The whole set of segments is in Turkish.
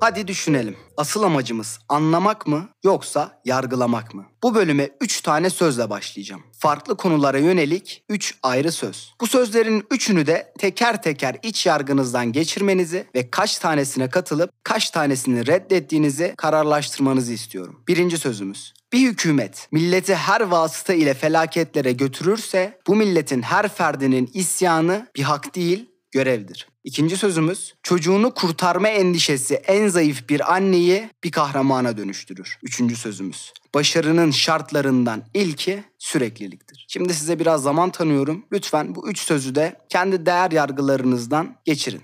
Hadi düşünelim. Asıl amacımız anlamak mı yoksa yargılamak mı? Bu bölüme 3 tane sözle başlayacağım. Farklı konulara yönelik 3 ayrı söz. Bu sözlerin üçünü de teker teker iç yargınızdan geçirmenizi ve kaç tanesine katılıp kaç tanesini reddettiğinizi kararlaştırmanızı istiyorum. Birinci sözümüz. Bir hükümet milleti her vasıta ile felaketlere götürürse bu milletin her ferdinin isyanı bir hak değil görevdir. İkinci sözümüz çocuğunu kurtarma endişesi en zayıf bir anneyi bir kahramana dönüştürür. Üçüncü sözümüz başarının şartlarından ilki sürekliliktir. Şimdi size biraz zaman tanıyorum. Lütfen bu üç sözü de kendi değer yargılarınızdan geçirin.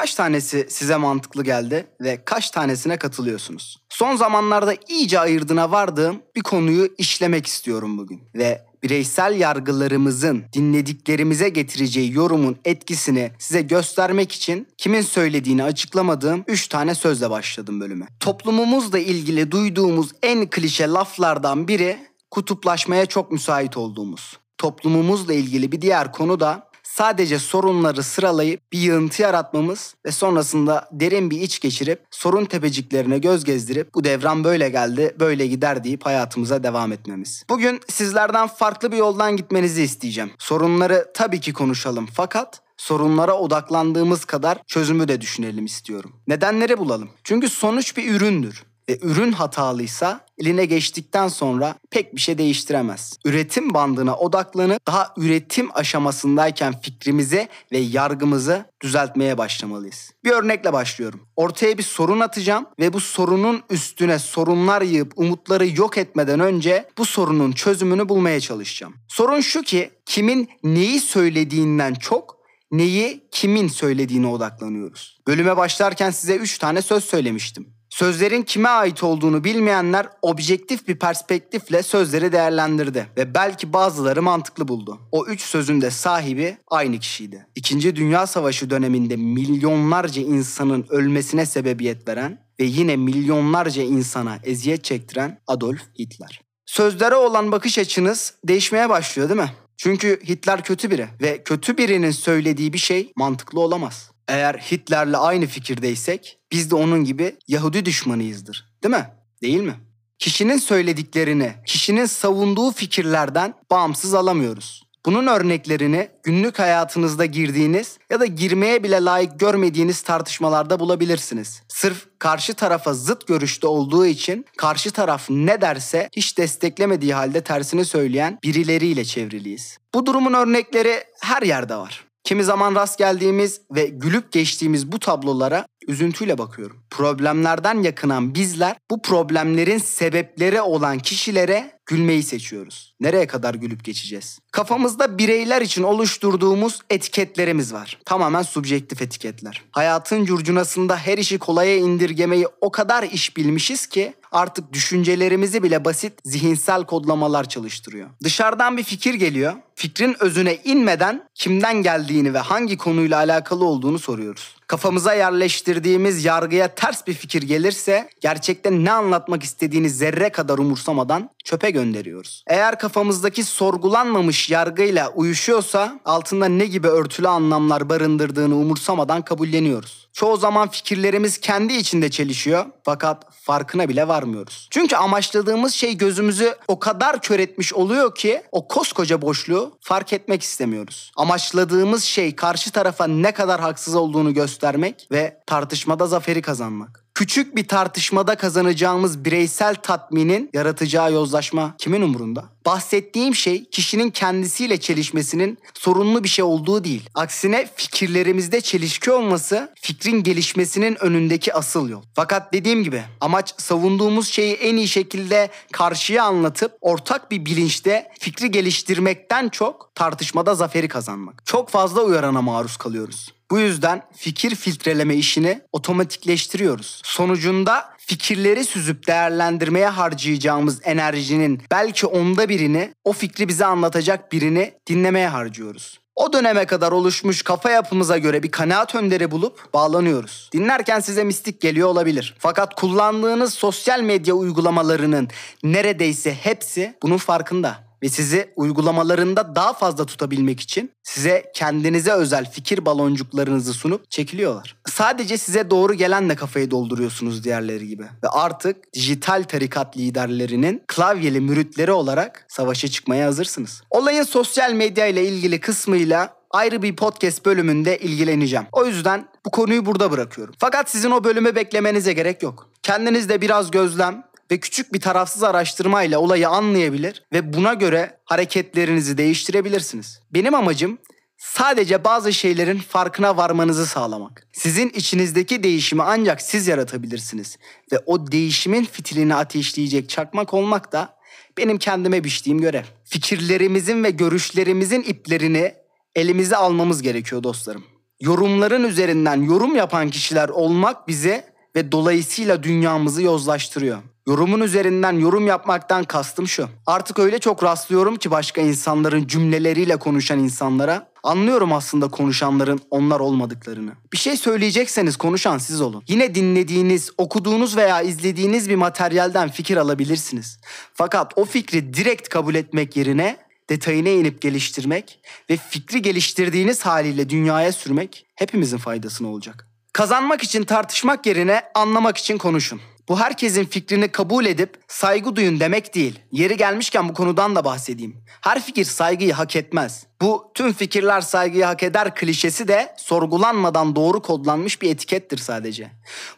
Kaç tanesi size mantıklı geldi ve kaç tanesine katılıyorsunuz? Son zamanlarda iyice ayırdına vardığım bir konuyu işlemek istiyorum bugün ve bireysel yargılarımızın dinlediklerimize getireceği yorumun etkisini size göstermek için kimin söylediğini açıklamadığım 3 tane sözle başladım bölüme. Toplumumuzla ilgili duyduğumuz en klişe laflardan biri kutuplaşmaya çok müsait olduğumuz. Toplumumuzla ilgili bir diğer konu da sadece sorunları sıralayıp bir yığıntı yaratmamız ve sonrasında derin bir iç geçirip sorun tepeciklerine göz gezdirip bu devran böyle geldi, böyle gider deyip hayatımıza devam etmemiz. Bugün sizlerden farklı bir yoldan gitmenizi isteyeceğim. Sorunları tabii ki konuşalım fakat sorunlara odaklandığımız kadar çözümü de düşünelim istiyorum. Nedenleri bulalım. Çünkü sonuç bir üründür ve ürün hatalıysa eline geçtikten sonra pek bir şey değiştiremez. Üretim bandına odaklanıp daha üretim aşamasındayken fikrimizi ve yargımızı düzeltmeye başlamalıyız. Bir örnekle başlıyorum. Ortaya bir sorun atacağım ve bu sorunun üstüne sorunlar yığıp umutları yok etmeden önce bu sorunun çözümünü bulmaya çalışacağım. Sorun şu ki kimin neyi söylediğinden çok neyi kimin söylediğine odaklanıyoruz. Bölüme başlarken size 3 tane söz söylemiştim. Sözlerin kime ait olduğunu bilmeyenler objektif bir perspektifle sözleri değerlendirdi ve belki bazıları mantıklı buldu. O üç sözün de sahibi aynı kişiydi. İkinci Dünya Savaşı döneminde milyonlarca insanın ölmesine sebebiyet veren ve yine milyonlarca insana eziyet çektiren Adolf Hitler. Sözlere olan bakış açınız değişmeye başlıyor değil mi? Çünkü Hitler kötü biri ve kötü birinin söylediği bir şey mantıklı olamaz. Eğer Hitler'le aynı fikirdeysek biz de onun gibi Yahudi düşmanıyızdır. Değil mi? Değil mi? Kişinin söylediklerini, kişinin savunduğu fikirlerden bağımsız alamıyoruz. Bunun örneklerini günlük hayatınızda girdiğiniz ya da girmeye bile layık görmediğiniz tartışmalarda bulabilirsiniz. Sırf karşı tarafa zıt görüşte olduğu için karşı taraf ne derse hiç desteklemediği halde tersini söyleyen birileriyle çevriliyiz. Bu durumun örnekleri her yerde var. Kimi zaman rast geldiğimiz ve gülüp geçtiğimiz bu tablolara üzüntüyle bakıyorum. Problemlerden yakınan bizler bu problemlerin sebepleri olan kişilere gülmeyi seçiyoruz. Nereye kadar gülüp geçeceğiz? Kafamızda bireyler için oluşturduğumuz etiketlerimiz var. Tamamen subjektif etiketler. Hayatın curcunasında her işi kolaya indirgemeyi o kadar iş bilmişiz ki artık düşüncelerimizi bile basit zihinsel kodlamalar çalıştırıyor. Dışarıdan bir fikir geliyor. Fikrin özüne inmeden kimden geldiğini ve hangi konuyla alakalı olduğunu soruyoruz kafamıza yerleştirdiğimiz yargıya ters bir fikir gelirse gerçekten ne anlatmak istediğini zerre kadar umursamadan çöpe gönderiyoruz. Eğer kafamızdaki sorgulanmamış yargıyla uyuşuyorsa altında ne gibi örtülü anlamlar barındırdığını umursamadan kabulleniyoruz. Çoğu zaman fikirlerimiz kendi içinde çelişiyor fakat farkına bile varmıyoruz. Çünkü amaçladığımız şey gözümüzü o kadar kör etmiş oluyor ki o koskoca boşluğu fark etmek istemiyoruz. Amaçladığımız şey karşı tarafa ne kadar haksız olduğunu göstermek ve tartışmada zaferi kazanmak küçük bir tartışmada kazanacağımız bireysel tatminin yaratacağı yozlaşma kimin umurunda? Bahsettiğim şey kişinin kendisiyle çelişmesinin sorunlu bir şey olduğu değil. Aksine fikirlerimizde çelişki olması fikrin gelişmesinin önündeki asıl yol. Fakat dediğim gibi amaç savunduğumuz şeyi en iyi şekilde karşıya anlatıp ortak bir bilinçte fikri geliştirmekten çok tartışmada zaferi kazanmak. Çok fazla uyarana maruz kalıyoruz. Bu yüzden fikir filtreleme işini otomatikleştiriyoruz. Sonucunda fikirleri süzüp değerlendirmeye harcayacağımız enerjinin belki onda birini o fikri bize anlatacak birini dinlemeye harcıyoruz. O döneme kadar oluşmuş kafa yapımıza göre bir kanaat önderi bulup bağlanıyoruz. Dinlerken size mistik geliyor olabilir. Fakat kullandığınız sosyal medya uygulamalarının neredeyse hepsi bunun farkında ve sizi uygulamalarında daha fazla tutabilmek için size kendinize özel fikir baloncuklarınızı sunup çekiliyorlar. Sadece size doğru gelenle kafayı dolduruyorsunuz diğerleri gibi. Ve artık dijital tarikat liderlerinin klavyeli müritleri olarak savaşa çıkmaya hazırsınız. Olayın sosyal medya ile ilgili kısmıyla ayrı bir podcast bölümünde ilgileneceğim. O yüzden bu konuyu burada bırakıyorum. Fakat sizin o bölümü beklemenize gerek yok. Kendiniz de biraz gözlem ve küçük bir tarafsız araştırmayla olayı anlayabilir ve buna göre hareketlerinizi değiştirebilirsiniz. Benim amacım sadece bazı şeylerin farkına varmanızı sağlamak. Sizin içinizdeki değişimi ancak siz yaratabilirsiniz ve o değişimin fitilini ateşleyecek çakmak olmak da benim kendime biçtiğim görev. Fikirlerimizin ve görüşlerimizin iplerini elimize almamız gerekiyor dostlarım. Yorumların üzerinden yorum yapan kişiler olmak bize ve dolayısıyla dünyamızı yozlaştırıyor. Yorumun üzerinden yorum yapmaktan kastım şu. Artık öyle çok rastlıyorum ki başka insanların cümleleriyle konuşan insanlara anlıyorum aslında konuşanların onlar olmadıklarını. Bir şey söyleyecekseniz konuşan siz olun. Yine dinlediğiniz, okuduğunuz veya izlediğiniz bir materyalden fikir alabilirsiniz. Fakat o fikri direkt kabul etmek yerine detayına inip geliştirmek ve fikri geliştirdiğiniz haliyle dünyaya sürmek hepimizin faydasına olacak. Kazanmak için tartışmak yerine anlamak için konuşun. Bu herkesin fikrini kabul edip saygı duyun demek değil. Yeri gelmişken bu konudan da bahsedeyim. Her fikir saygıyı hak etmez. Bu tüm fikirler saygıyı hak eder klişesi de sorgulanmadan doğru kodlanmış bir etikettir sadece.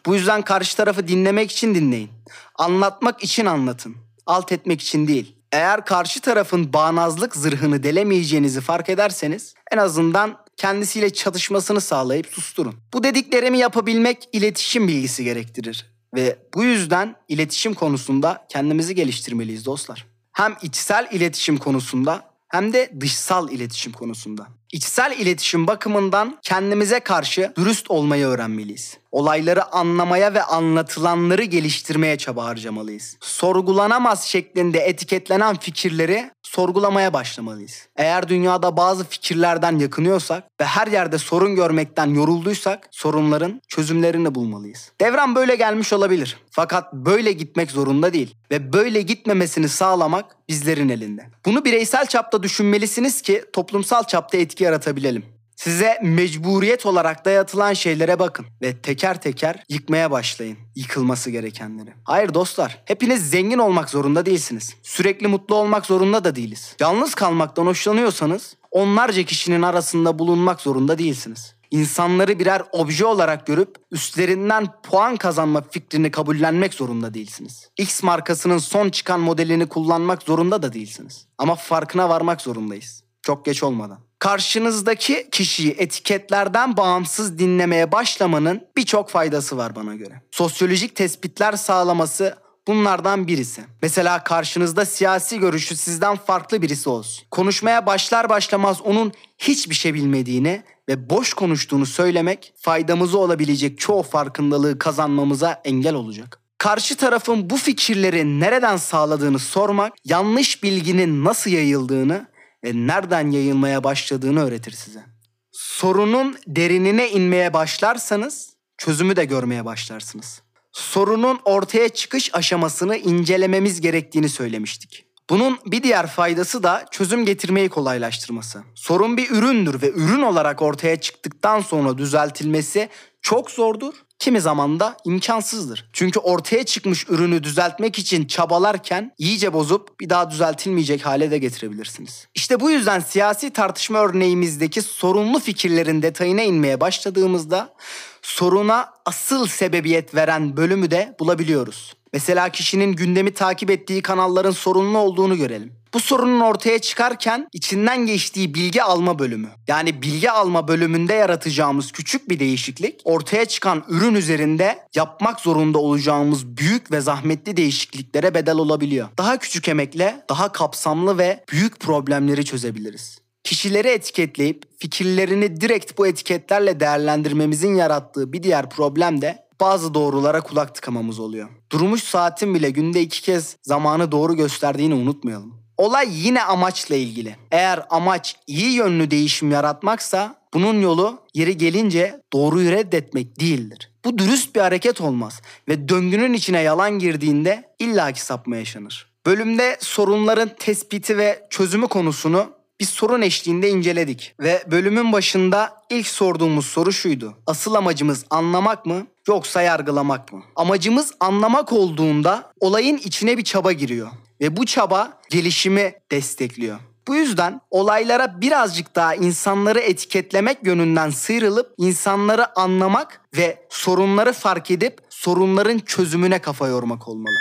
Bu yüzden karşı tarafı dinlemek için dinleyin. Anlatmak için anlatın. Alt etmek için değil. Eğer karşı tarafın bağnazlık zırhını delemeyeceğinizi fark ederseniz en azından kendisiyle çatışmasını sağlayıp susturun. Bu dediklerimi yapabilmek iletişim bilgisi gerektirir. Ve bu yüzden iletişim konusunda kendimizi geliştirmeliyiz dostlar. Hem içsel iletişim konusunda hem de dışsal iletişim konusunda. İçsel iletişim bakımından kendimize karşı dürüst olmayı öğrenmeliyiz. Olayları anlamaya ve anlatılanları geliştirmeye çaba harcamalıyız. Sorgulanamaz şeklinde etiketlenen fikirleri sorgulamaya başlamalıyız. Eğer dünyada bazı fikirlerden yakınıyorsak ve her yerde sorun görmekten yorulduysak sorunların çözümlerini bulmalıyız. Devran böyle gelmiş olabilir. Fakat böyle gitmek zorunda değil ve böyle gitmemesini sağlamak bizlerin elinde. Bunu bireysel çapta düşünmelisiniz ki toplumsal çapta etki yaratabilelim. Size mecburiyet olarak dayatılan şeylere bakın ve teker teker yıkmaya başlayın yıkılması gerekenleri. Hayır dostlar, hepiniz zengin olmak zorunda değilsiniz. Sürekli mutlu olmak zorunda da değiliz. Yalnız kalmaktan hoşlanıyorsanız onlarca kişinin arasında bulunmak zorunda değilsiniz. İnsanları birer obje olarak görüp üstlerinden puan kazanma fikrini kabullenmek zorunda değilsiniz. X markasının son çıkan modelini kullanmak zorunda da değilsiniz. Ama farkına varmak zorundayız. Çok geç olmadan karşınızdaki kişiyi etiketlerden bağımsız dinlemeye başlamanın birçok faydası var bana göre. Sosyolojik tespitler sağlaması bunlardan birisi. Mesela karşınızda siyasi görüşü sizden farklı birisi olsun. Konuşmaya başlar başlamaz onun hiçbir şey bilmediğini ve boş konuştuğunu söylemek faydamızı olabilecek çoğu farkındalığı kazanmamıza engel olacak. Karşı tarafın bu fikirleri nereden sağladığını sormak, yanlış bilginin nasıl yayıldığını ve nereden yayılmaya başladığını öğretir size. Sorunun derinine inmeye başlarsanız çözümü de görmeye başlarsınız. Sorunun ortaya çıkış aşamasını incelememiz gerektiğini söylemiştik. Bunun bir diğer faydası da çözüm getirmeyi kolaylaştırması. Sorun bir üründür ve ürün olarak ortaya çıktıktan sonra düzeltilmesi çok zordur kimi zaman da imkansızdır. Çünkü ortaya çıkmış ürünü düzeltmek için çabalarken iyice bozup bir daha düzeltilmeyecek hale de getirebilirsiniz. İşte bu yüzden siyasi tartışma örneğimizdeki sorunlu fikirlerin detayına inmeye başladığımızda soruna asıl sebebiyet veren bölümü de bulabiliyoruz. Mesela kişinin gündemi takip ettiği kanalların sorunlu olduğunu görelim. Bu sorunun ortaya çıkarken içinden geçtiği bilgi alma bölümü. Yani bilgi alma bölümünde yaratacağımız küçük bir değişiklik ortaya çıkan ürün üzerinde yapmak zorunda olacağımız büyük ve zahmetli değişikliklere bedel olabiliyor. Daha küçük emekle daha kapsamlı ve büyük problemleri çözebiliriz. Kişileri etiketleyip fikirlerini direkt bu etiketlerle değerlendirmemizin yarattığı bir diğer problem de bazı doğrulara kulak tıkamamız oluyor. Durmuş saatin bile günde iki kez zamanı doğru gösterdiğini unutmayalım. Olay yine amaçla ilgili. Eğer amaç iyi yönlü değişim yaratmaksa bunun yolu yeri gelince doğruyu reddetmek değildir. Bu dürüst bir hareket olmaz ve döngünün içine yalan girdiğinde illaki sapma yaşanır. Bölümde sorunların tespiti ve çözümü konusunu bir sorun eşliğinde inceledik. Ve bölümün başında ilk sorduğumuz soru şuydu. Asıl amacımız anlamak mı yoksa yargılamak mı? Amacımız anlamak olduğunda olayın içine bir çaba giriyor. Ve bu çaba gelişimi destekliyor. Bu yüzden olaylara birazcık daha insanları etiketlemek yönünden sıyrılıp insanları anlamak ve sorunları fark edip sorunların çözümüne kafa yormak olmalı.